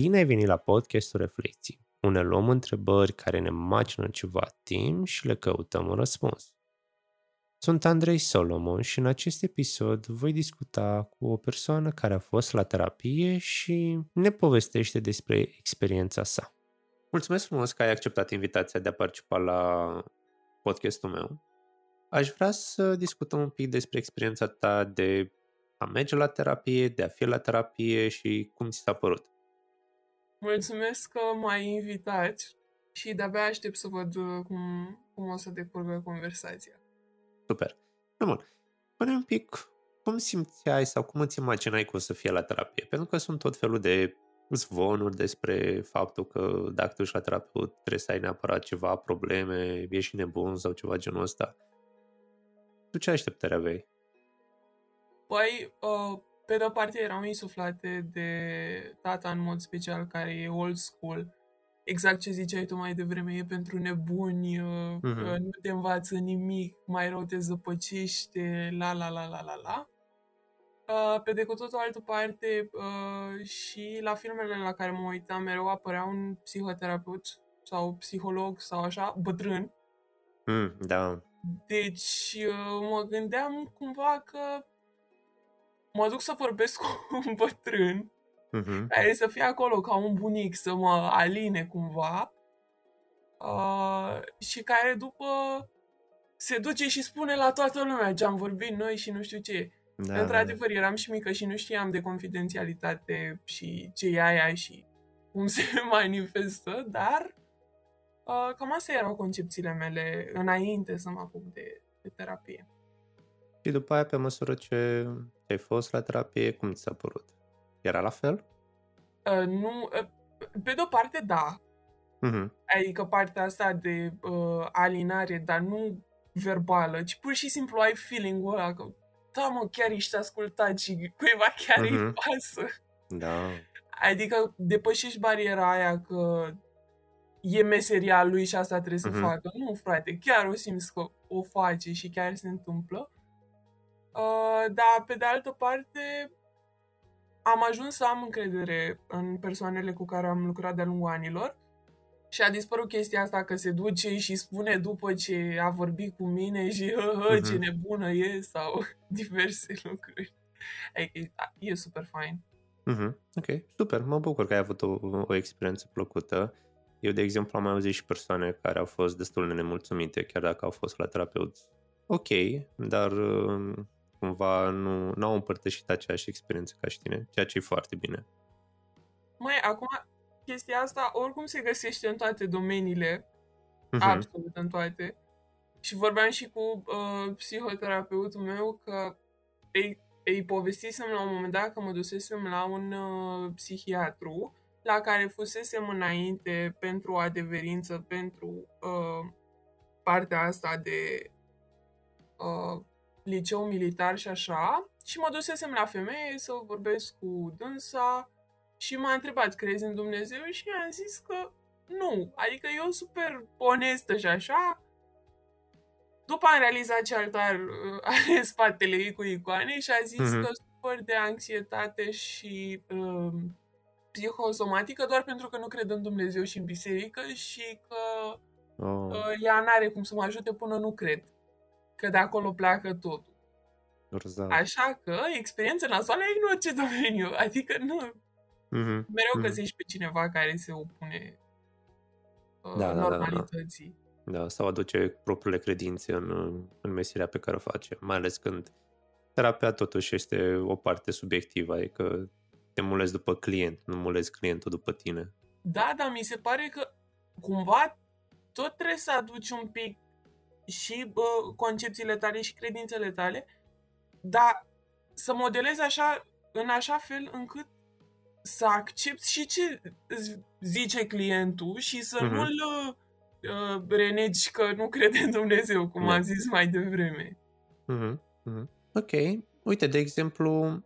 Bine ai venit la podcastul Reflecții, unde luăm întrebări care ne macină ceva timp și le căutăm un răspuns. Sunt Andrei Solomon și în acest episod voi discuta cu o persoană care a fost la terapie și ne povestește despre experiența sa. Mulțumesc frumos că ai acceptat invitația de a participa la podcastul meu. Aș vrea să discutăm un pic despre experiența ta de a merge la terapie, de a fi la terapie și cum ți s-a părut. Mulțumesc că m-ai invitat și de-abia aștept să văd uh, cum, cum o să decurgă conversația. Super. Bun. Pune un pic cum simțeai sau cum îți imaginai că o să fie la terapie? Pentru că sunt tot felul de zvonuri despre faptul că dacă tu ești la terapeut trebuie să ai neapărat ceva probleme, ești nebun sau ceva genul ăsta. Tu ce așteptări aveai? Păi, uh, pe de-o parte eram insuflate de tata în mod special, care e old school. Exact ce ziceai tu mai devreme, e pentru nebuni, uh-huh. nu te învață nimic, mai rău te zăpăcește, la la la la la la. Uh, pe de cu totul altă parte, uh, și la filmele la care mă uitam mereu apărea un psihoterapeut sau psiholog sau așa, bătrân. Mm, da. Deci uh, mă gândeam cumva că mă duc să vorbesc cu un bătrân uh-huh. care să fie acolo ca un bunic, să mă aline cumva uh, și care după se duce și spune la toată lumea ce am vorbit noi și nu știu ce. Da, Într-adevăr, eram și mică și nu știam de confidențialitate și ce e aia și cum se manifestă, dar uh, cam astea erau concepțiile mele înainte să mă apuc de, de terapie. Și după aia, pe măsură ce ai fost la terapie, cum ți s-a părut? Era la fel? Uh, nu, uh, pe de-o parte, da. Uh-huh. Adică partea asta de uh, alinare, dar nu verbală, ci pur și simplu ai feeling-ul ăla că da, mă, chiar ești ascultat și cuiva chiar uh-huh. îi pasă. Da. Adică depășești bariera aia că e meseria lui și asta trebuie să uh-huh. facă. Nu, frate, chiar o simți că o face și chiar se întâmplă. Uh, dar, pe de altă parte, am ajuns să am încredere în persoanele cu care am lucrat de-a lungul anilor și a dispărut chestia asta că se duce și spune după ce a vorbit cu mine și hă, hă, uh-huh. ce nebună e sau diverse lucruri. E, e super fain. Uh-huh. Ok, super. Mă bucur că ai avut o, o experiență plăcută. Eu, de exemplu, am mai auzit și persoane care au fost destul de nemulțumite, chiar dacă au fost la terapeut ok, dar um, cumva nu, nu au împărtășit aceeași experiență ca și tine, ceea ce e foarte bine. Mai, acum, chestia asta oricum se găsește în toate domeniile, uh-huh. absolut în toate. Și vorbeam și cu uh, psihoterapeutul meu că ei, ei povestisem la un moment dat că mă dusesem la un uh, psihiatru la care fusesem înainte pentru adeverință, pentru uh, partea asta de uh, liceu militar și așa, și mă dusesem la femeie să vorbesc cu dânsa și m-a întrebat, crezi în Dumnezeu? Și i-am zis că nu, adică eu super onestă și așa. După am realizat ce altar uh, are spatele ei cu icoane și a zis mm-hmm. că super de anxietate și uh, psihosomatică doar pentru că nu cred în Dumnezeu și în biserică și că oh. uh, ea n-are cum să mă ajute până nu cred că de acolo pleacă totul. Urzav. Așa că experiența nasoală e în orice domeniu, adică nu... Mm-hmm. Mereu mm-hmm. găsești pe cineva care se opune uh, da, normalității. Da, da, da. da, sau aduce propriile credințe în, în meseria pe care o face, mai ales când terapia totuși este o parte subiectivă, adică te mulezi după client, nu mulezi clientul după tine. Da, dar mi se pare că cumva tot trebuie să aduci un pic și bă, concepțiile tale și credințele tale, dar să modelezi așa, în așa fel încât să accepti și ce zice clientul și să uh-huh. nu-l uh, renegi că nu crede în Dumnezeu, cum yeah. am zis mai devreme. Uh-huh. Uh-huh. Ok. Uite, de exemplu,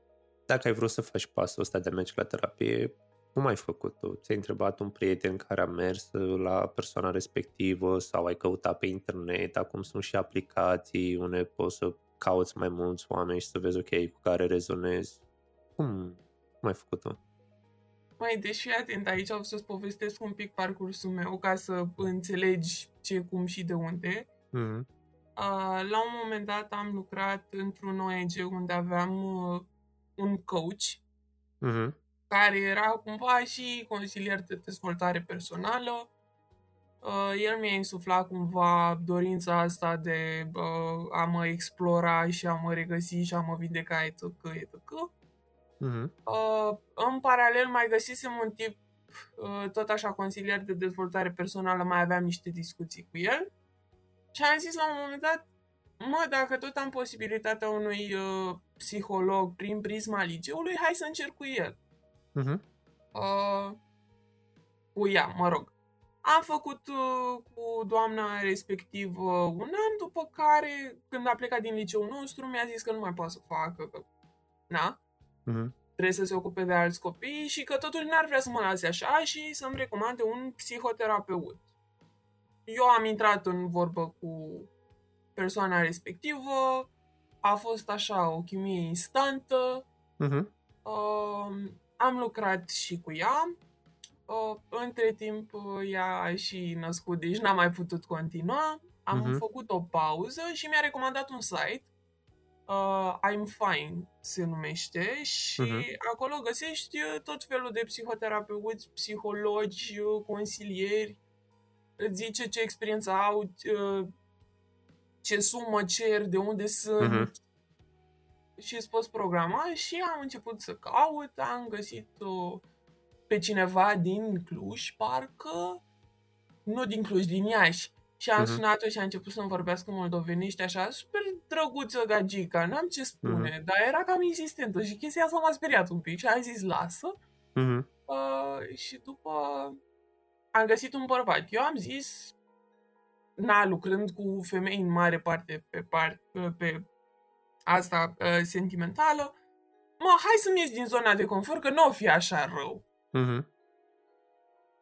dacă ai vrut să faci pasul ăsta de a merge la terapie, cum ai făcut-o? Ți-ai întrebat un prieten care a mers la persoana respectivă sau ai căutat pe internet? Acum sunt și aplicații unde poți să cauți mai mulți oameni și să vezi, ok, cu care rezonezi. Cum, cum ai făcut-o? Mai, deși atent, aici o să-ți povestesc un pic parcursul meu ca să înțelegi ce, cum și de unde. Mm-hmm. Uh, la un moment dat am lucrat într-un ONG unde aveam uh, un coach Mm-hmm. Care era cumva și consilier de dezvoltare personală. Uh, el mi-a insuflat cumva dorința asta de uh, a mă explora și a mă regăsi și a mă vindeca, etc., etc. Mm-hmm. Uh, în paralel mai găsisem un tip uh, tot așa consilier de dezvoltare personală, mai aveam niște discuții cu el și am zis la un moment dat, mă, dacă tot am posibilitatea unui uh, psiholog prin prisma liceului, hai să încerc cu el. Mm-hmm. Uh, cu ea, mă rog. Am făcut uh, cu doamna respectivă un an, după care, când a plecat din liceul nostru, mi-a zis că nu mai poate să facă, că, na, Mm-hmm. trebuie să se ocupe de alți copii și că totuși n-ar vrea să mă lase așa și să-mi recomande un psihoterapeut. Eu am intrat în vorbă cu persoana respectivă, a fost așa o chimie instantă, Mm-hmm. uh, am lucrat și cu ea, uh, între timp uh, ea a și născut, deci n-am mai putut continua, am Mhm. făcut o pauză și mi-a recomandat un site uh, I'm Fine se numește și Mhm. acolo găsești uh, tot felul de psihoterapeuți, psihologi, uh, consilieri, îți zice ce experiență au, uh, ce sumă cer, de unde sunt Mhm. Și îți poți programa și am început să caut, am găsit uh, pe cineva din Cluj, parcă, nu din Cluj, din Iași. Și am Mhm. sunat-o și a început să-mi vorbească moldovenești așa, super drăguță gagica, n-am ce spune, dar era cam insistentă și chestia asta m-a speriat un pic și am zis lasă. Mm-hmm. Uh, și după am găsit un bărbat. Eu am zis, na, lucrând cu femei în mare parte pe, par, pe, pe asta uh, sentimentală, mă, hai să-mi ies din zona de confort, că nu o fi așa rău. Mm-hmm.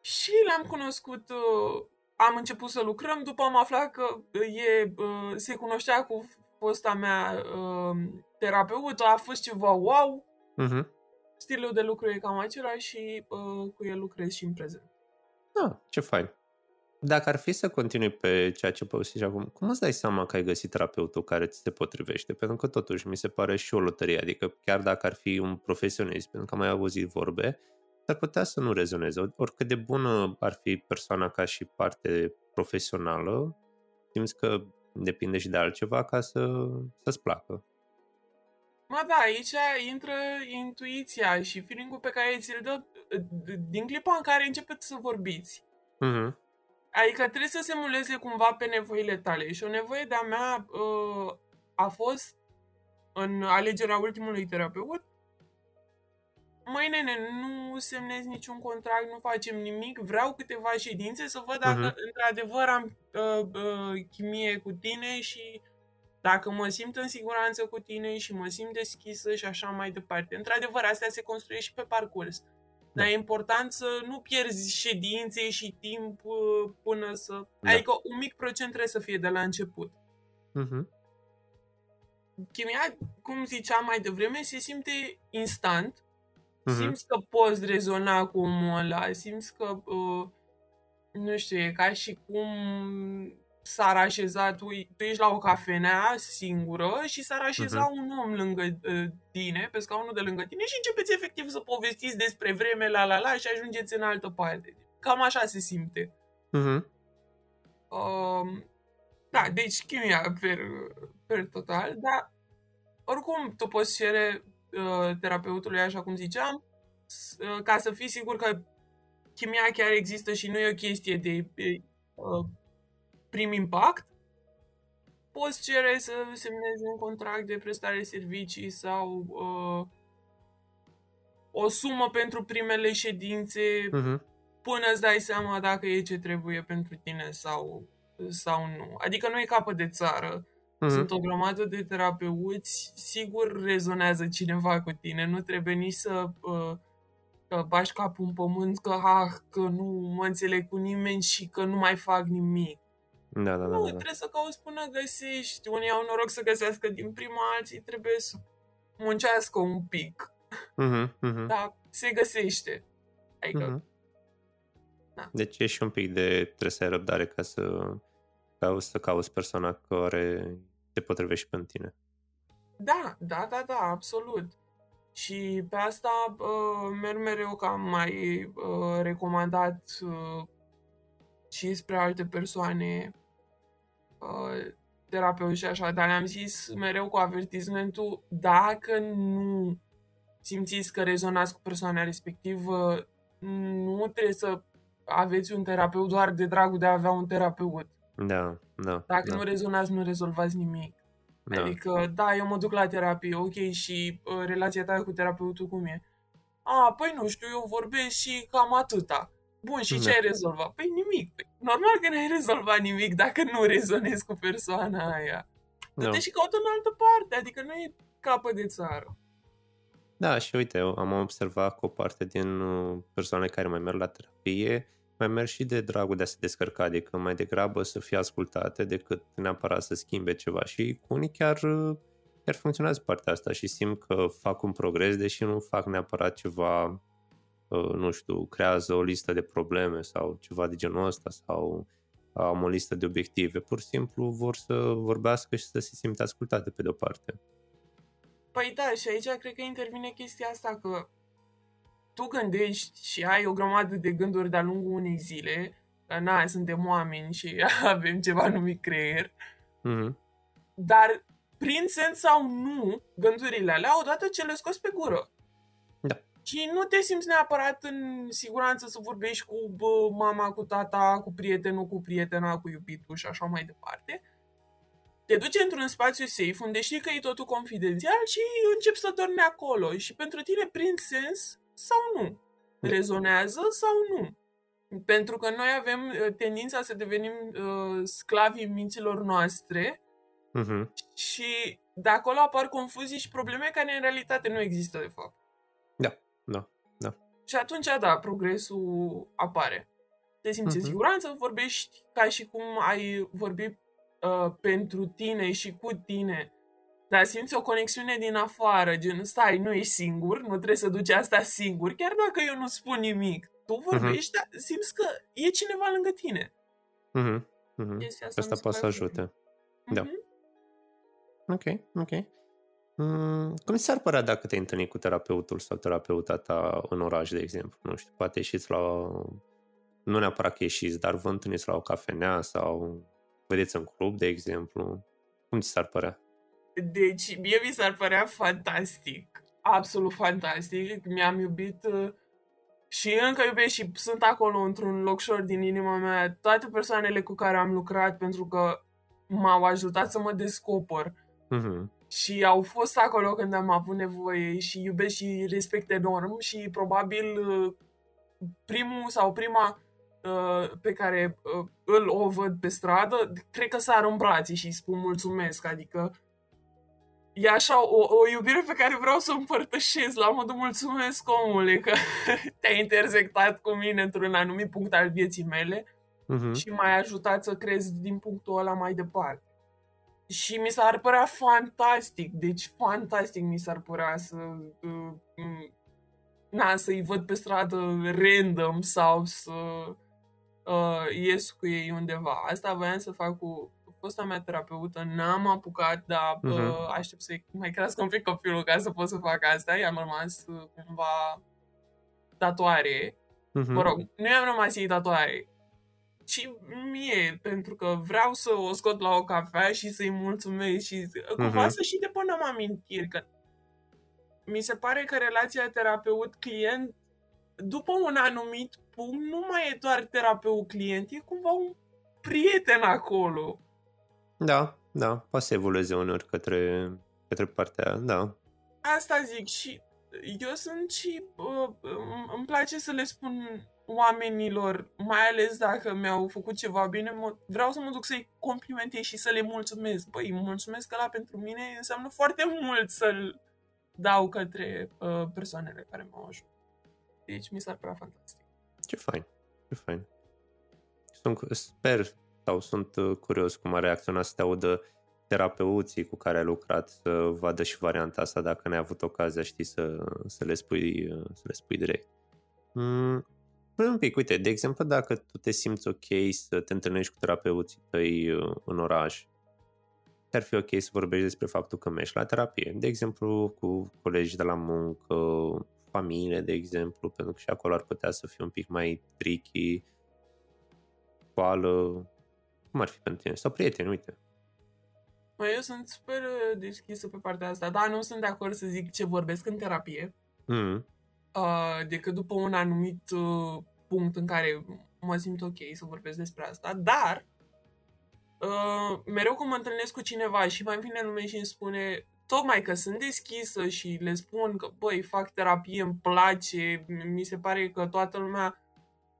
Și l-am cunoscut, uh, am început să lucrăm, după am aflat că uh, e, uh, se cunoștea cu fosta mea uh, terapeută, a fost ceva wow, Mm-hmm. stilul de lucru e cam același și uh, cu el lucrez și în prezent. Ah, ce fain. Dacă ar fi să continui pe ceea ce povestești acum, cum îți dai seama că ai găsit terapeutul care ți se potrivește? Pentru că totuși mi se pare și o loterie, adică chiar dacă ar fi un profesionist, pentru că am mai auzit vorbe, ar putea să nu rezoneze. Oricât de bună ar fi persoana ca și parte profesională, simți că depinde și de altceva ca să, să-ți placă. Mă, da, aici intră intuiția și feeling-ul pe care ți-l dă d- din clipa în care începeți să vorbiți. Mm-hmm. Adică trebuie să se muleze cumva pe nevoile tale. Și o nevoie de-a mea uh, a fost în alegerea ultimului terapeut. Măi, nene, nu semnezi niciun contract, nu facem nimic, vreau câteva ședințe să văd dacă Mhm. într-adevăr am uh, uh, chimie cu tine și dacă mă simt în siguranță cu tine și mă simt deschisă și așa mai departe. Într-adevăr, astea se construiește și pe parcurs. Dar Da. e important să nu pierzi ședințe și timp uh, până să... Da. Adică un mic procent trebuie să fie de la început. Mm-hmm. Chimia, cum ziceam mai devreme, se simte instant. Mhm. Simți că poți rezona cu omul ăla, simți că, uh, nu știu, e ca și cum s-ar așeza, tu, tu ești la o cafenea singură și s-ar așeza Mhm. un om lângă uh, tine, pe scaunul de lângă tine și începeți efectiv să povestiți despre vreme, la la la și ajungeți în altă parte. Cam așa se simte. Mm-hmm. Um, da, deci chimia per, per total, dar oricum tu poți cere uh, terapeutului, așa cum ziceam, s- uh, ca să fii sigur că chimia chiar există și nu e o chestie de, de uh, prim impact, poți cere să semnezi un contract de prestare de servicii sau uh, o sumă pentru primele ședințe Mm-hmm. până îți dai seama dacă e ce trebuie pentru tine sau, sau nu. Adică nu e capă de țară. Mm-hmm. Sunt o grămadă de terapeuți, sigur rezonează cineva cu tine, nu trebuie nici să uh, că bași capul în pământ că, ah, că nu mă înțeleg cu nimeni și că nu mai fac nimic. Da, da, da, nu, da, da. trebuie să cauți până găsești. Unii au noroc să găsească din prima, alții trebuie să muncească un pic. Mm-hmm. Mm-hmm. Dar se găsește. Adică, Mm-hmm. Da. Deci e și un pic de trebuie să ai răbdare ca să, ca să cauți persoana care te potrivește pentru tine. da, da, da, da, absolut. Și pe asta uh, merg mereu că am mai uh, recomandat uh, și spre alte persoane uh, terapeuți și așa, dar le-am zis mereu cu avertismentul, dacă nu simțiți că rezonați cu persoana respectivă, nu trebuie să aveți un terapeut doar de dragul de a avea un terapeut. Da, da. Dacă da, nu rezonați, nu rezolvați nimic. da. Adică, da, eu mă duc la terapie, ok, și uh, relația ta cu terapeutul cum e? A, păi nu știu, eu vorbesc și cam atâta. Bun, și ce Da. ai rezolvat? Păi nimic. Păi, normal că n-ai rezolvat nimic dacă nu rezonezi cu persoana aia. da. Du-te și caută în altă parte, adică nu e capă de țară. Da, și uite, eu am observat că o parte din uh, persoanele care mai merg la terapie mai merg și de dragul de a se descărca, adică mai degrabă să fie ascultate decât neapărat să schimbe ceva. Și cu unii chiar, uh, chiar funcționează partea asta și simt că fac un progres, deși nu fac neapărat ceva, uh, nu știu, creează o listă de probleme sau ceva de genul ăsta sau am o listă de obiective. Pur și simplu vor să vorbească și să se simtă ascultate pe de-o parte. Păi da, și aici cred că intervine chestia asta că tu gândești și ai o grămadă de gânduri de-a lungul unei zile, că na, suntem oameni și avem ceva numit creier, Mhm. dar prin sens sau nu, gândurile alea, odată ce le scoți pe gură. Da. Și nu te simți neapărat în siguranță să vorbești cu bă, mama, cu tata, cu prietenul, cu prietena, cu iubitul și așa mai departe. Te duci într-un spațiu safe unde știi că e totul confidențial și începi să dormi acolo. Și pentru tine, prin sens sau nu, Da. rezonează sau nu. Pentru că noi avem uh, tendința să devenim uh, sclavii minților noastre Mhm. și de acolo apar confuzii și probleme care în realitate nu există de fapt. Da, da, da. Și atunci, da, progresul apare. Te simți în Mhm. siguranță, vorbești ca și cum ai vorbit uh, pentru tine și cu tine. Dar simți o conexiune din afară, gen, stai, nu ești singur, nu trebuie să duci asta singur, chiar dacă eu nu spun nimic. Tu vorbești, dar simți că e cineva lângă tine. Mhm. Mhm. Chestia asta Asta mi se poate să pare ajute. Da. Mhm. Ok, ok. Mm, cum ți s-ar părea dacă te-ai întâlnit cu terapeutul sau terapeuta ta în oraș, de exemplu? Nu știu, poate ieșiți la... Nu neapărat că ieșiți, dar vă întâlniți la o cafenea sau vedeți în club, de exemplu. Cum ți s-ar părea? Deci, mie mi s-ar părea fantastic. Absolut fantastic. Mi-am iubit uh, și încă iubesc și sunt acolo într-un locșor din inima mea toate persoanele cu care am lucrat pentru că m-au ajutat să mă descoper Mhm. Și au fost acolo când am avut nevoie și iubesc și respect enorm și probabil uh, primul sau prima uh, pe care uh, îl o văd pe stradă, cred că sar în brațe și îi spun mulțumesc, adică e așa o, o iubire pe care vreau să o împărtășesc la modul mulțumesc omule că te-ai intersectat cu mine într-un anumit punct al vieții mele Mhm. și m-ai ajutat să crezi din punctul ăla mai departe. Și mi s-ar părea fantastic, deci fantastic mi s-ar părea să uh, m- na, să-i văd pe stradă random sau să uh, ies cu ei undeva. Asta voiam să fac cu fosta mea terapeută, n-am apucat, dar uh, Mhm. aștept să mai crească un pic copilul ca să pot să fac asta. I-am rămas uh, cumva tatoare. Mhm. Mă rog, nu i-am rămas ei tatuare, ci mie, pentru că vreau să o scot la o cafea și să-i mulțumesc și cumva Mhm. să și depunăm amintiri, că mi se pare că relația terapeut-client, după un anumit punct, nu mai e doar terapeut-client, e cumva un prieten acolo. Da, da, poate să evolueze uneori către, către partea aia, da. Asta zic și eu sunt și uh, îmi- îmi place să le spun oamenilor, mai ales dacă mi-au făcut ceva bine, mă, vreau să mă duc să-i complimentez și să le mulțumesc. Băi, mulțumesc că la pentru mine înseamnă foarte mult să-l dau către uh, persoanele care m-au ajutat. Deci mi s-ar părea fantastic. Ce fain, ce fain. Sunt, cu- sper sau sunt uh, curios cum a reacționat să te audă terapeuții cu care ai lucrat să vadă și varianta asta dacă n-ai avut ocazia, știi, să, să, le, spui, uh, să le spui direct. Mm, un pic, uite, de exemplu, dacă tu te simți ok să te întâlnești cu terapeuții tăi uh, în oraș, ar fi ok să vorbești despre faptul că mergi la terapie. De exemplu, cu colegi de la muncă, familie, de exemplu, pentru că și acolo ar putea să fie un pic mai tricky, școală, cum ar fi pentru tine? Sau prieteni, uite. Mă, eu sunt super uh, deschisă pe partea asta, dar nu sunt de acord să zic ce vorbesc în terapie, mm. Uh, decât după un anumit uh, punct în care mă simt ok să vorbesc despre asta, dar uh, mereu când mă întâlnesc cu cineva și mai vine lume și îmi spune tocmai că sunt deschisă și le spun că, băi, fac terapie, îmi place, mi se pare că toată lumea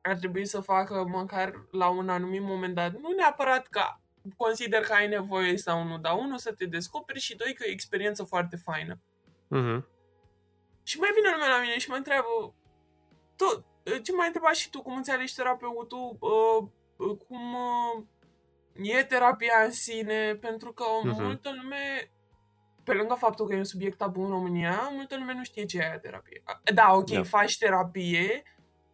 ar trebui să facă măcar la un anumit moment dat, nu neapărat ca consider că ai nevoie sau nu, dar unul să te descoperi și doi că e o experiență foarte faină. Uh-huh. Și mai vine lumea la mine și mă întreabă, tot, ce mai întrebat și tu, cum înțelegi terapeutul, uh, uh, cum uh, e terapia în sine, pentru că uh-huh. multă lume, pe lângă faptul că e un subiect tabu în România, multă lume nu știe ce e aia terapie. Da, ok, da. faci terapie,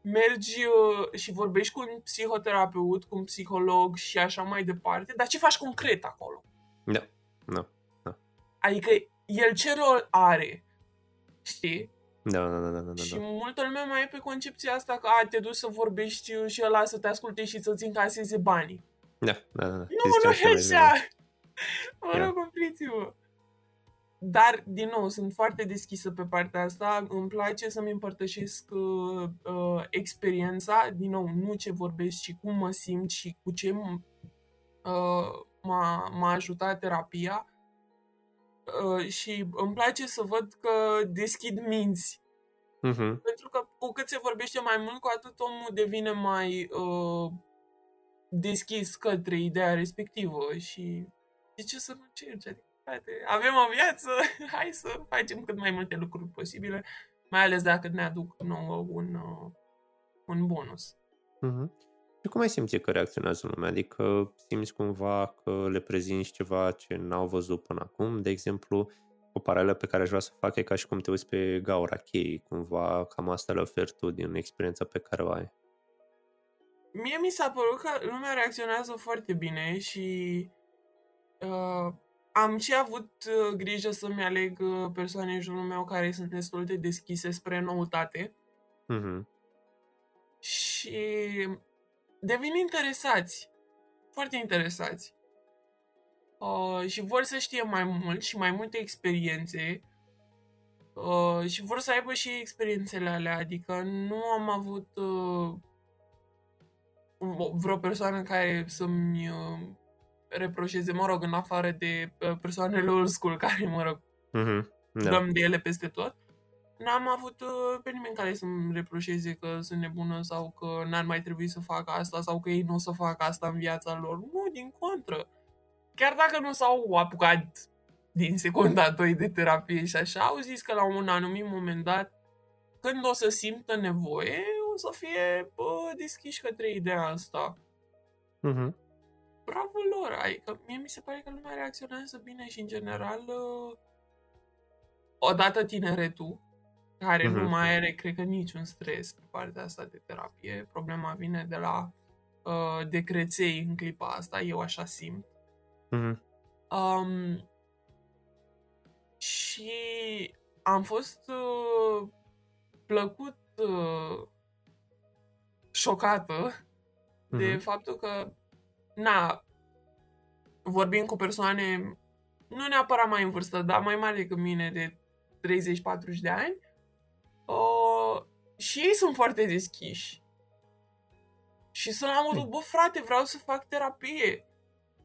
mergi uh, și vorbești cu un psihoterapeut, cu un psiholog și așa mai departe, dar ce faci concret acolo? Da, da, da. Adică el ce rol are, știi? Da, da, da, da, da. Și multă lume mai e pe concepția asta că a, te duci să vorbești și ăla să te asculte și să-ți încaseze banii. Da, da, da. Nu, nu e așa! Mă rog, opriți-vă! Dar, din nou, sunt foarte deschisă pe partea asta. Îmi place să-mi împărtășesc uh, uh, experiența, din nou, nu ce vorbesc, ci cum mă simt și cu ce uh, m-a, m-a ajutat terapia. Uh, și îmi place să văd că deschid minți. Uh-huh. Pentru că cu cât se vorbește mai mult, cu atât omul devine mai uh, deschis către ideea respectivă și de ce să nu încerci? Adică frate, avem o viață, hai să facem cât mai multe lucruri posibile, mai ales dacă ne aduc nouă un, uh, un bonus. Uh-huh. Și cum ai simți că reacționează lumea? Adică simți cumva că le prezinți ceva ce n-au văzut până acum? De exemplu, o paralelă pe care aș vrea să fac e ca și cum te uiți pe gaura chei, cumva cam asta le oferi tu din experiența pe care o ai. Mie mi s-a părut că lumea reacționează foarte bine și uh, am și avut uh, grijă să-mi aleg uh, persoane în jurul meu care sunt destul de deschise spre noutate. Mm-hmm. Și devin interesați. Foarte interesați. Uh, și vor să știe mai mult și mai multe experiențe. Uh, și vor să aibă și experiențele alea. Adică nu am avut uh, vreo persoană care să-mi uh, reproșeze, mă rog, în afară de uh, persoanele old school care, mă rog, mm-hmm. da. dăm de ele peste tot. N-am avut uh, pe nimeni care să-mi reproșeze că sunt nebună sau că n-ar mai trebui să facă asta sau că ei nu o să facă asta în viața lor. Nu, din contră. Chiar dacă nu s-au apucat din secunda 2 de terapie și așa, au zis că la un anumit moment dat, când o să simtă nevoie, o să fie bă, deschiși către ideea asta. Mm-hmm bravo lor, adică mie mi se pare că lumea reacționează bine și în general uh, odată tineretul, care uh-huh. nu mhm. mai are, cred că, niciun stres pe partea asta de terapie. Problema vine de la uh, decreței în clipa asta, eu așa simt. Uh-huh. Um, și am fost uh, plăcut uh, șocată uh-huh. de mhm. faptul că na, vorbim cu persoane nu neapărat mai în vârstă, dar mai mari decât mine, de 30-40 de ani, uh, și ei sunt foarte deschiși. Și sunt la modul, bă, frate, vreau să fac terapie.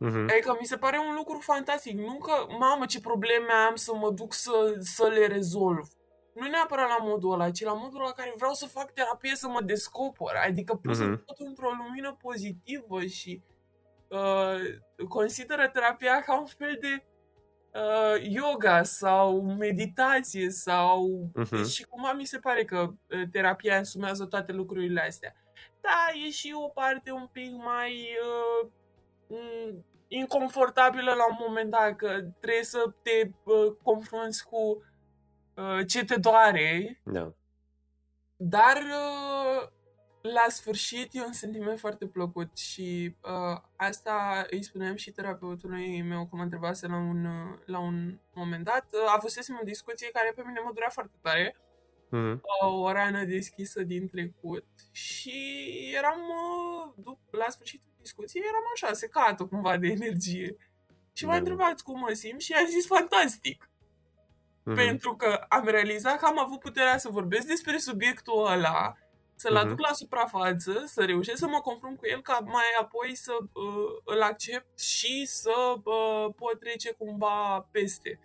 Uh-huh. Adică mi se pare un lucru fantastic. Nu că, mamă, ce probleme am să mă duc să, să le rezolv. Nu neapărat la modul ăla, ci la modul la care vreau să fac terapie să mă descoper. Adică pus uh-huh. tot într-o lumină pozitivă și uh, consideră terapia ca un fel de uh, yoga sau meditație sau... Uh-huh. Și cumva mi se pare că uh, terapia însumează toate lucrurile astea. Da, e și o parte un pic mai uh, inconfortabilă la un moment dat, că trebuie să te uh, confrunți cu uh, ce te doare. Da. Dar uh, la sfârșit e un sentiment foarte plăcut și uh, asta îi spuneam și terapeutului meu cum mă întrebase la un, uh, la un moment dat. Uh, avusesem o discuție care pe mine mă durea foarte tare. Mm-hmm. O rană deschisă din trecut și eram, uh, la sfârșitul discuției, eram așa, secată cumva de energie. Și m-a întrebat cum mă simt și a zis fantastic. Mm-hmm. Pentru că am realizat că am avut puterea să vorbesc despre subiectul ăla să-l aduc uh-huh. la suprafață, să reușesc să mă confrunt cu el, ca mai apoi să uh, îl accept și să uh, pot trece cumva peste,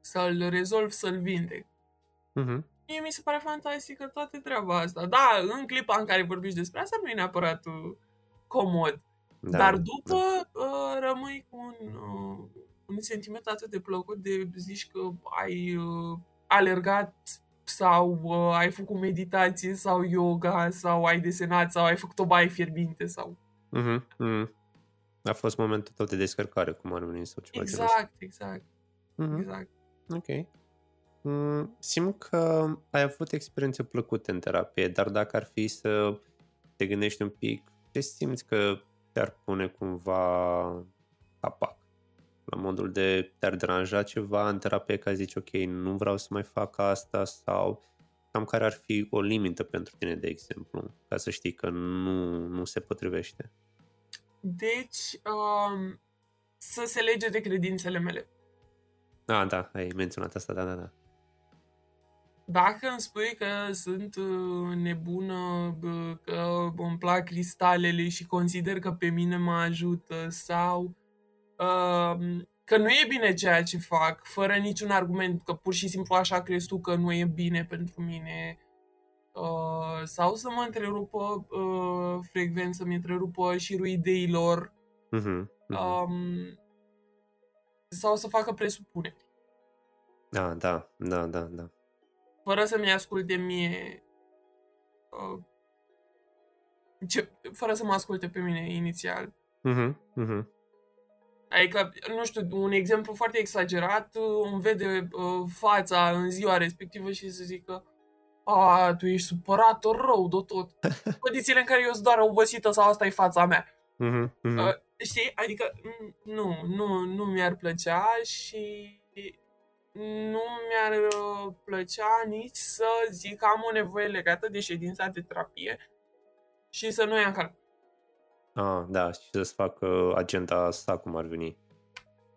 să-l rezolv, să-l vindec. Uh-huh. Mie mi se pare fantastică toată treaba asta. Da, în clipa în care vorbiți despre asta nu e neapărat uh, comod. Da, Dar după da. uh, rămâi cu un, uh, un sentiment atât de plăcut de zici că ai uh, alergat sau uh, ai făcut meditație sau yoga sau ai desenat sau ai făcut o baie fierbinte sau... Mm-hmm, mm-hmm. A fost momentul tău de descărcare, cum ar veni sau ceva Exact, exact. Mm-hmm. Exact. Ok. Mm, simt că ai avut experiențe plăcute în terapie, dar dacă ar fi să te gândești un pic, ce simți că te-ar pune cumva capac? La modul de te-ar deranja ceva în terapie ca zici ok, nu vreau să mai fac asta sau cam care ar fi o limită pentru tine, de exemplu, ca să știi că nu, nu se potrivește? Deci, um, să se lege de credințele mele. Ah, da, ai menționat asta, da, da, da. Dacă îmi spui că sunt uh, nebună, că îmi plac cristalele și consider că pe mine mă ajută sau că nu e bine ceea ce fac, fără niciun argument, că pur și simplu așa crezi tu că nu e bine pentru mine, uh, sau să mă întrerupă uh, frecvent, să-mi întrerupă șirul ideilor, uh-huh, uh-huh. Um, sau să facă presupuneri. Da, da, da, da, da. Fără să-mi asculte mie uh, ce, fără să mă asculte pe mine inițial. Uh-huh, uh-huh. Adică, nu știu, un exemplu foarte exagerat, îmi vede uh, fața în ziua respectivă și să zică a, tu ești supărat rău de tot. Condițiile în care eu sunt doar obosită sau asta e fața mea. Uh-huh, uh-huh. Uh, știi? Adică nu, nu, nu mi-ar plăcea și nu mi-ar uh, plăcea nici să zic că am o nevoie legată de ședința de terapie și să nu ia în calcul. Ah, da, și să-ți facă agenda asta cum ar veni.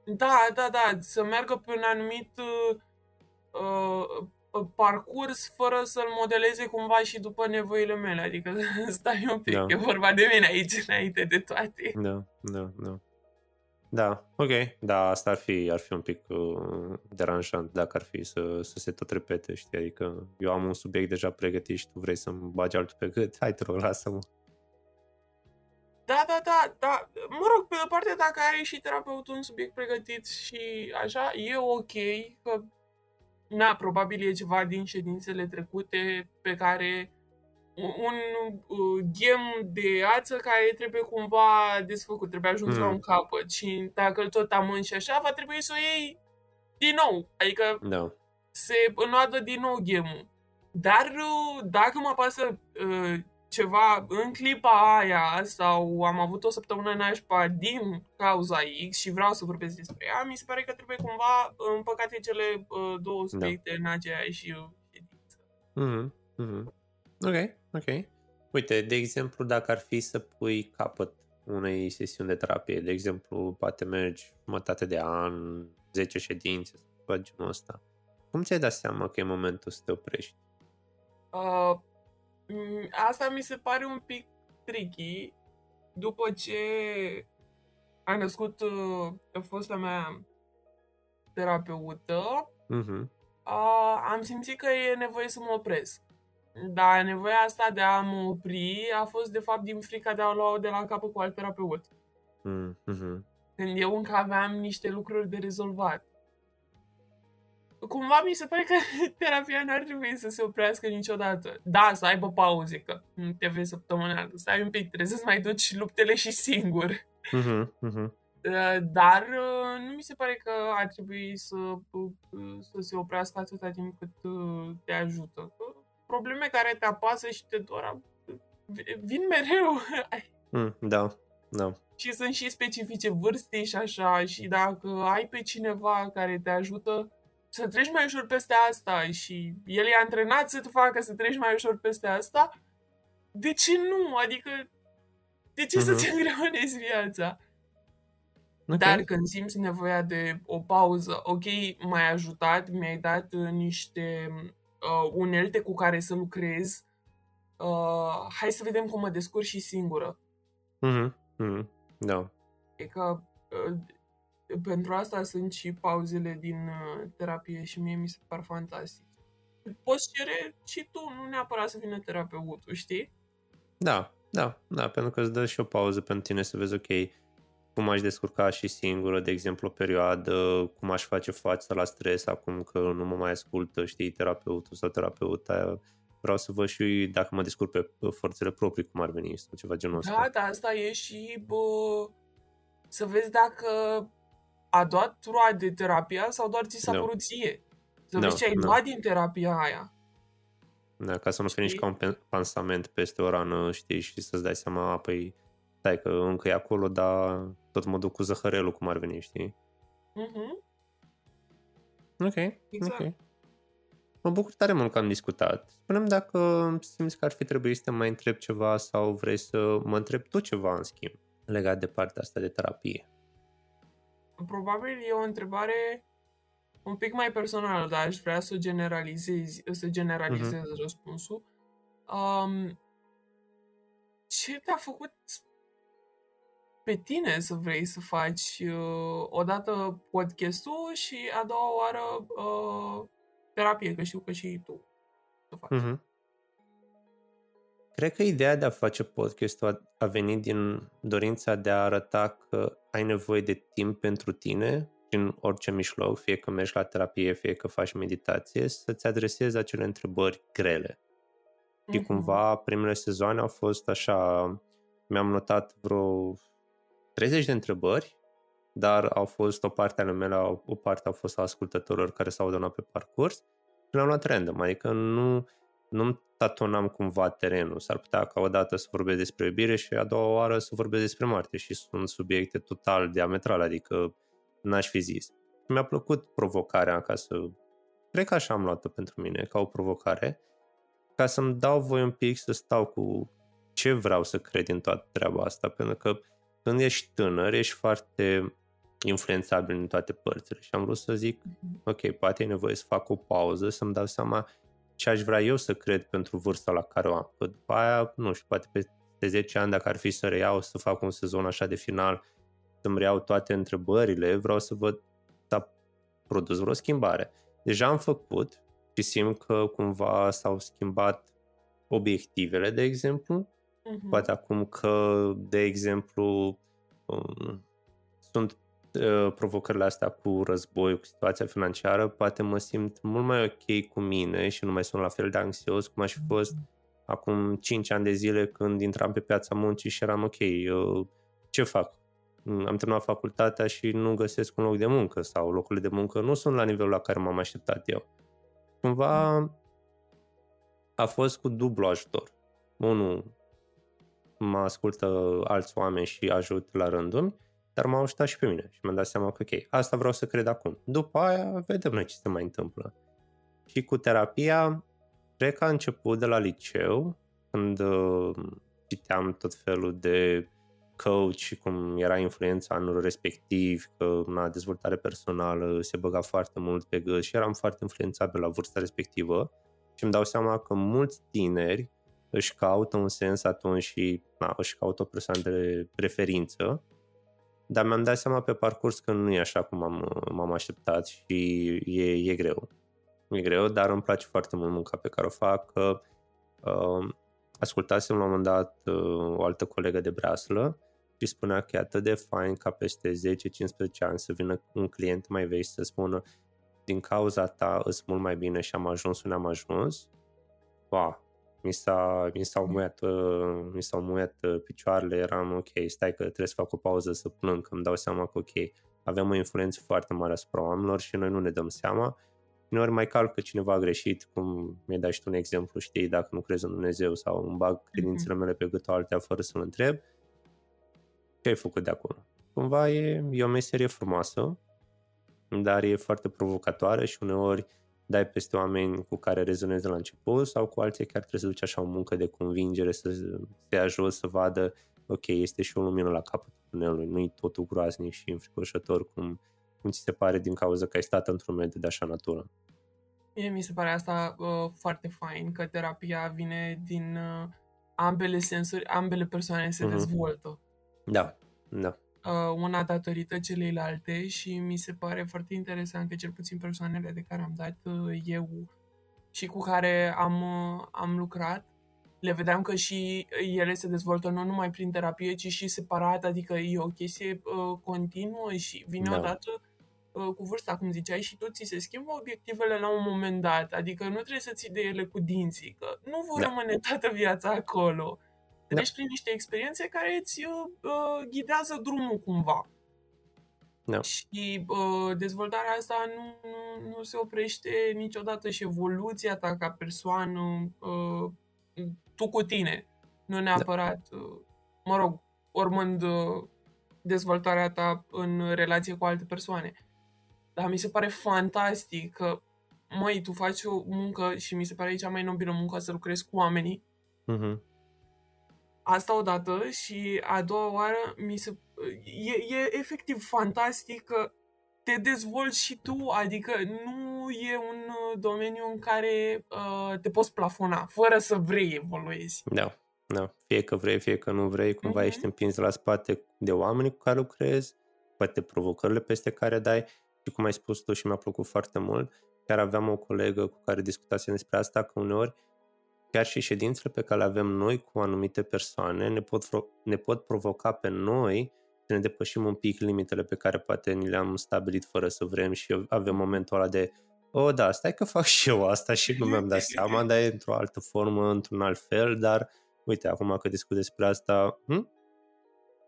Da, da, da, să meargă pe un anumit uh, uh, parcurs fără să-l modeleze cumva și după nevoile mele. Adică stai un pic, da. e vorba de mine aici înainte de toate. Da, da, da. Da, ok. Da, asta ar fi, ar fi un pic uh, deranjant dacă ar fi să, să se tot repete, știi? Adică eu am un subiect deja pregătit și tu vrei să-mi bagi altul pe gât. Hai, te rog, lasă-mă. Da, da, da, da. Mă rog, pe de parte, dacă are și terapeutul un subiect pregătit și așa, e ok, că, na, probabil e ceva din ședințele trecute pe care un, un uh, gem de ață care trebuie cumva desfăcut, trebuie ajuns mm. la un capăt și dacă îl tot amâni și așa, va trebui să o iei din nou. Adică no. se înoadă din nou gemul. Dar uh, dacă mă apasă uh, ceva în clipa aia sau am avut o săptămână nașpa din cauza X și vreau să vorbesc despre ea, mi se pare că trebuie cumva împăcate cele uh, două da. subiecte da. în aceeași uh, ședință. Mm-hmm. Mm-hmm. Ok, ok. Uite, de exemplu, dacă ar fi să pui capăt unei sesiuni de terapie, de exemplu, poate mergi jumătate de an, 10 ședințe, sau genul ăsta, cum ți-ai dat seama că e momentul să te oprești? Uh, Mm, asta mi se pare un pic tricky după ce a născut uh, fosta mea terapeută, uh-huh. uh, am simțit că e nevoie să mă opresc. Dar nevoia asta de a mă opri a fost de fapt din frica de a lua de la capă cu alt terapeut. Uh-huh. Când eu încă aveam niște lucruri de rezolvat cumva mi se pare că terapia n-ar trebui să se oprească niciodată. Da, să aibă pauze, că nu te vezi săptămânal. Stai un pic, trebuie să-ți mai duci luptele și singur. Uh-huh, uh-huh. Dar uh, nu mi se pare că ar trebui să, uh, să se oprească atâta timp cât te ajută. probleme care te apasă și te dor, vin mereu. Mm, da, da. Și sunt și specifice vârste și așa, și dacă ai pe cineva care te ajută să treci mai ușor peste asta și el e antrenat să te facă să treci mai ușor peste asta, de ce nu? Adică, de ce uh-huh. să-ți mhm. îngreunezi viața? Okay. Dar când simți nevoia de o pauză, ok, m-ai ajutat, mi-ai dat uh, niște uh, unelte cu care să lucrez, uh, hai să vedem cum mă descurc și singură. Mhm, mm-hmm. da. E că uh, pentru asta sunt și pauzele din uh, terapie și mie mi se par fantastic. Poți cere și tu, nu neapărat să vină terapeutul, știi? Da, da, da, pentru că îți dă și o pauză pentru tine să vezi, ok, cum aș descurca și singură, de exemplu, o perioadă, cum aș face față la stres acum că nu mă mai ascultă, știi, terapeutul sau terapeuta. Vreau să văd și dacă mă descurc pe forțele proprii, cum ar veni, sau ceva genul ăsta. Da, da, asta e și bă, să vezi dacă a dat roade terapia sau doar ți s-a no. părut ție. Să no, vezi ce ai no. luat din terapia aia. Da, ca să nu fie nici ca un pansament peste o rană, știi, și să-ți dai seama, păi, stai că încă e acolo, dar tot mă duc cu zăhărelul, cum ar veni, știi? Mhm. Ok, exact. ok. Mă bucur tare mult că am discutat. Spunem dacă simți că ar fi trebuit să te mai întreb ceva sau vrei să mă întreb tu ceva în schimb legat de partea asta de terapie. Probabil e o întrebare un pic mai personală, dar aș vrea să generalizez, să generalizez uh-huh. răspunsul. Um, ce te-a făcut pe tine să vrei să faci uh, odată podcastul și a doua oară uh, terapie, că știu că și tu să faci. Uh-huh. Cred că ideea de a face podcastul a, a venit din dorința de a arăta că ai nevoie de timp pentru tine în orice mijloc, fie că mergi la terapie, fie că faci meditație, să-ți adresezi acele întrebări grele. Uh-huh. Și mhm. cumva primele sezoane au fost așa, mi-am notat vreo 30 de întrebări, dar au fost o parte ale mele, o parte au fost a ascultătorilor care s-au donat pe parcurs și le-am luat random, adică nu, nu tatonam cumva terenul. S-ar putea ca o dată să vorbesc despre iubire și a doua oară să vorbesc despre moarte și sunt subiecte total diametrale, adică n-aș fi zis. Mi-a plăcut provocarea ca să... Cred că așa am luat-o pentru mine, ca o provocare, ca să-mi dau voi un pic să stau cu ce vreau să cred în toată treaba asta, pentru că când ești tânăr, ești foarte influențabil în toate părțile și am vrut să zic, mhm. ok, poate e nevoie să fac o pauză, să-mi dau seama ce aș vrea eu să cred pentru vârsta la care o am. Că după aia, nu știu, poate peste 10 ani, dacă ar fi să reiau, să fac un sezon așa de final, să-mi reiau toate întrebările, vreau să văd s-a produs vreo schimbare. Deja am făcut și simt că cumva s-au schimbat obiectivele, de exemplu. Uh-huh. Poate acum că, de exemplu, um, sunt uh, provocările astea cu război, cu situația financiară, poate mă simt mult mai ok cu mine și nu mai sunt la fel de anxios cum aș fi fost uh-huh. acum 5 ani de zile când intram pe piața muncii și eram ok, eu, ce fac? Mm, am terminat facultatea și nu găsesc un loc de muncă sau locurile de muncă nu sunt la nivelul la care m-am așteptat eu. Cumva a fost cu dublu ajutor. Unul, mă ascultă alți oameni și ajut la rândul dar m-au ajutat și pe mine și mi-am dat seama că ok, asta vreau să cred acum. După aia vedem noi ce se mai întâmplă. Și cu terapia, cred că a început de la liceu, când uh, citeam tot felul de coach și cum era influența anul respectiv, că na, dezvoltare personală se băga foarte mult pe gât și eram foarte influențabil la vârsta respectivă și îmi dau seama că mulți tineri își caută un sens atunci și na, își caută o persoană de referință, dar mi-am dat seama pe parcurs că nu e așa cum am, m-am așteptat și e, e greu. E greu, dar îmi place foarte mult munca pe care o fac. Uh, ascultasem la un moment dat uh, o altă colegă de breaslă și spunea că e atât de fain ca peste 10-15 ani să vină un client mai vechi să spună din cauza ta îți mult mai bine și am ajuns unde am ajuns. Wow, mi, s-a, mi s-au muiat, uh, mi s-au muiat uh, picioarele, eram ok, stai că trebuie să fac o pauză să plâng, că îmi dau seama că ok, avem o influență foarte mare asupra oamenilor și noi nu ne dăm seama. Uneori mai calcă cineva greșit, cum mi-ai dat și tu un exemplu, știi, dacă nu crezi în Dumnezeu sau îmi bag credințele mele pe gâtul altea fără să-l întreb, ce ai făcut de acolo? Cumva e, e o meserie frumoasă, dar e foarte provocatoare și uneori dai peste oameni cu care rezonezi de la început sau cu alții chiar trebuie să duci așa o muncă de convingere, să se ajut să vadă, ok, este și o lumină la capătul tunelului, nu-i totul groaznic și înfricoșător cum, cum ți se pare din cauza că ai stat într-un mediu de așa natură. Mie mi se pare asta uh, foarte fain, că terapia vine din uh, ambele sensuri, ambele persoane se uh-huh. dezvoltă. Da, da uh, una datorită celeilalte și mi se pare foarte interesant că cel puțin persoanele de care am dat uh, eu și cu care am, uh, am lucrat, le vedeam că și ele se dezvoltă nu numai prin terapie, ci și separat, adică e o chestie uh, continuă și vine da. odată uh, cu vârsta, cum ziceai, și tu ți se schimbă obiectivele la un moment dat, adică nu trebuie să ții de ele cu dinții, că nu vor da. rămâne toată viața acolo. Treci da. prin niște experiențe care îți uh, uh, ghidează drumul cumva. Da. Și uh, dezvoltarea asta nu, nu, nu se oprește niciodată și evoluția ta ca persoană, uh, tu cu tine, nu neapărat, da. uh, mă rog, urmând uh, dezvoltarea ta în relație cu alte persoane. Dar mi se pare fantastic că, măi, tu faci o muncă și mi se pare cea mai nobilă muncă să lucrezi cu oamenii. Uh-huh. Asta odată și a doua oară mi se... E, e efectiv fantastic că te dezvolți și tu, adică nu e un uh, domeniu în care uh, te poți plafona, fără să vrei evoluezi. Da, da. Fie că vrei, fie că nu vrei, cumva uh-huh. ești împins la spate de oameni cu care lucrezi, poate provocările peste care dai și cum ai spus tu și mi-a plăcut foarte mult, chiar aveam o colegă cu care discutasem despre asta, că uneori chiar și ședințele pe care le avem noi cu anumite persoane ne pot, ne pot provoca pe noi să ne depășim un pic limitele pe care poate ni le-am stabilit fără să vrem și avem momentul ăla de o, da, stai că fac și eu asta și nu mi-am dat seama, dar e într-o altă formă, într-un alt fel, dar uite, acum că discut despre asta, hm?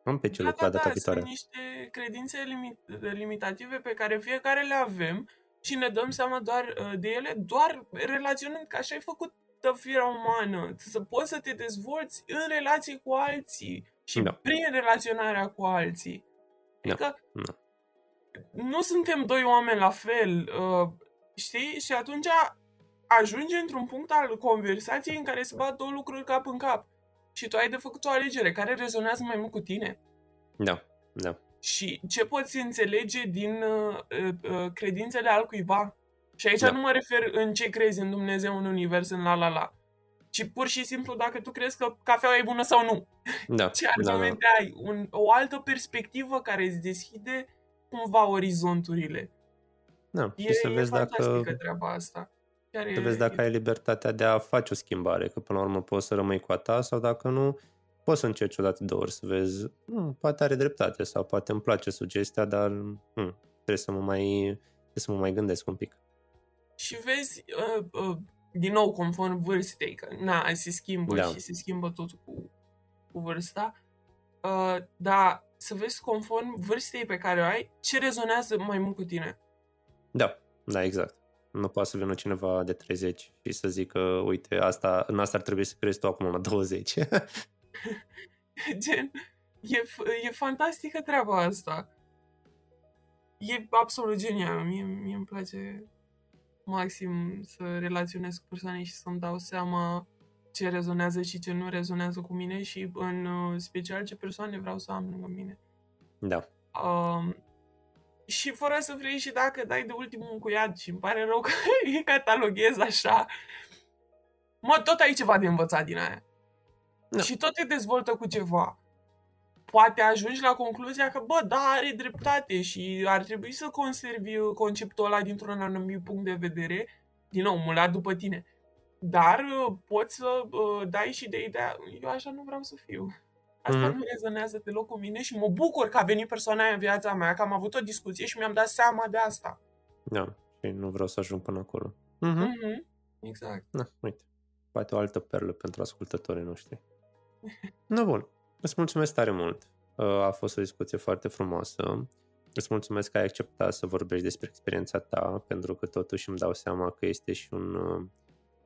am pe ce da, lucra da, data da, viitoare. Sunt niște credințe limit- limitative pe care fiecare le avem și ne dăm seama doar uh, de ele, doar relaționând că așa ai făcut toată firea umană, să poți să te dezvolți în relație cu alții și da. prin relaționarea cu alții. Da. Adică da. nu suntem doi oameni la fel, uh, știi? Și atunci ajunge într-un punct al conversației în care se bat două lucruri cap în cap. Și tu ai de făcut o alegere care rezonează mai mult cu tine. Da, da. Și ce poți înțelege din uh, uh, credințele al cuiva și aici da. nu mă refer în ce crezi în Dumnezeu, în univers, în la la la. Ci pur și simplu dacă tu crezi că cafeaua e bună sau nu. Da. ce argumente da, da. ai? Un, o altă perspectivă care îți deschide cumva orizonturile. Da. E, să vezi e dacă treaba asta. Chiar să e, vezi dacă e... ai libertatea de a face o schimbare, că până la urmă poți să rămâi cu a ta sau dacă nu, poți să încerci o dată două ori să vezi, hmm, poate are dreptate sau poate îmi place sugestia, dar hmm, trebuie să mă mai trebuie să mă mai gândesc un pic și vezi, uh, uh, din nou, conform vârstei, că na, se schimbă da. și se schimbă tot cu, cu vârsta, uh, dar să vezi conform vârstei pe care o ai, ce rezonează mai mult cu tine. Da, da, exact. Nu poate să vină cineva de 30 și să zică, uite, asta, în asta ar trebui să crezi tu acum la 20. Gen, e, e fantastică treaba asta. E absolut genial. Mie, mie îmi place maxim să relaționez cu persoane și să-mi dau seama ce rezonează și ce nu rezonează cu mine și în uh, special ce persoane vreau să am lângă mine. Da. Um, și fără să vrei și dacă dai de ultimul încuiat și îmi pare rău că îi cataloghez așa, mă, tot ai ceva de învățat din aia. Da. Și tot te dezvoltă cu ceva poate ajungi la concluzia că, bă, da, are dreptate și ar trebui să conservi conceptul ăla dintr-un anumit punct de vedere, din nou, mulat după tine. Dar uh, poți să uh, dai și de ideea, eu așa nu vreau să fiu. Asta mm-hmm. nu rezonează deloc cu mine și mă bucur că a venit persoana aia în viața mea, că am avut o discuție și mi-am dat seama de asta. Da, și nu vreau să ajung până acolo. Mm-hmm. Mm-hmm. Exact. Da, uite. Poate o altă perlă pentru ascultătorii noștri. nu, bun. Îți mulțumesc tare mult. Uh, a fost o discuție foarte frumoasă. îți mulțumesc că ai acceptat să vorbești despre experiența ta, pentru că totuși îmi dau seama că este și un, uh,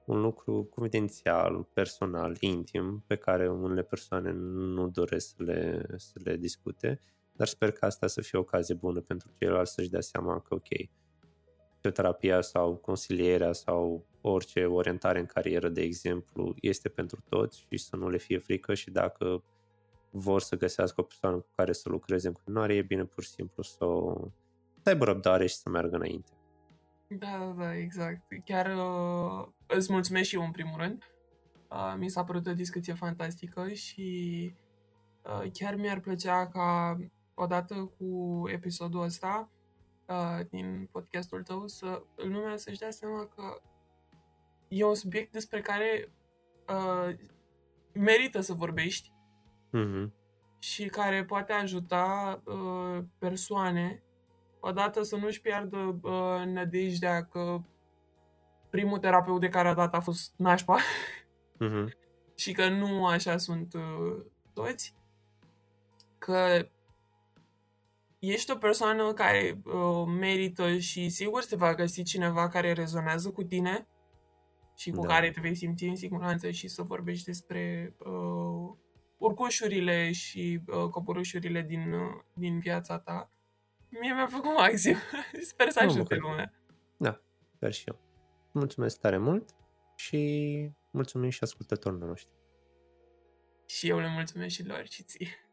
un lucru confidențial, personal, intim, pe care unele persoane nu doresc să le, să le discute, dar sper că asta să fie o ocazie bună pentru ceilalți să-și dea seama că, ok, terapia sau consilierea sau orice orientare în carieră, de exemplu, este pentru toți și să nu le fie frică și dacă vor să găsească o persoană cu care să lucreze în continuare, e bine pur și simplu să, să aibă răbdare și să meargă înainte. Da, da, da, exact. Chiar uh, îți mulțumesc și eu în primul rând. Uh, mi s-a părut o discuție fantastică și uh, chiar mi-ar plăcea ca odată cu episodul ăsta uh, din podcastul tău să lumea să-și dea seama că e un subiect despre care uh, merită să vorbești mm-hmm. și care poate ajuta uh, persoane odată să nu-și piardă uh, nădejdea că primul terapeut de care a dat a fost nașpa mm-hmm. și că nu așa sunt uh, toți, că ești o persoană care uh, merită și sigur se va găsi cineva care rezonează cu tine și cu da. care te vei simți în siguranță și să vorbești despre uh, urcușurile și uh, coborâșurile din, uh, din viața ta. Mie mi-a făcut maxim. Sper să ajute lumea. Da, sper și eu. Mulțumesc tare mult și mulțumim și ascultătorilor noștri. Și eu le mulțumesc și lor și ție.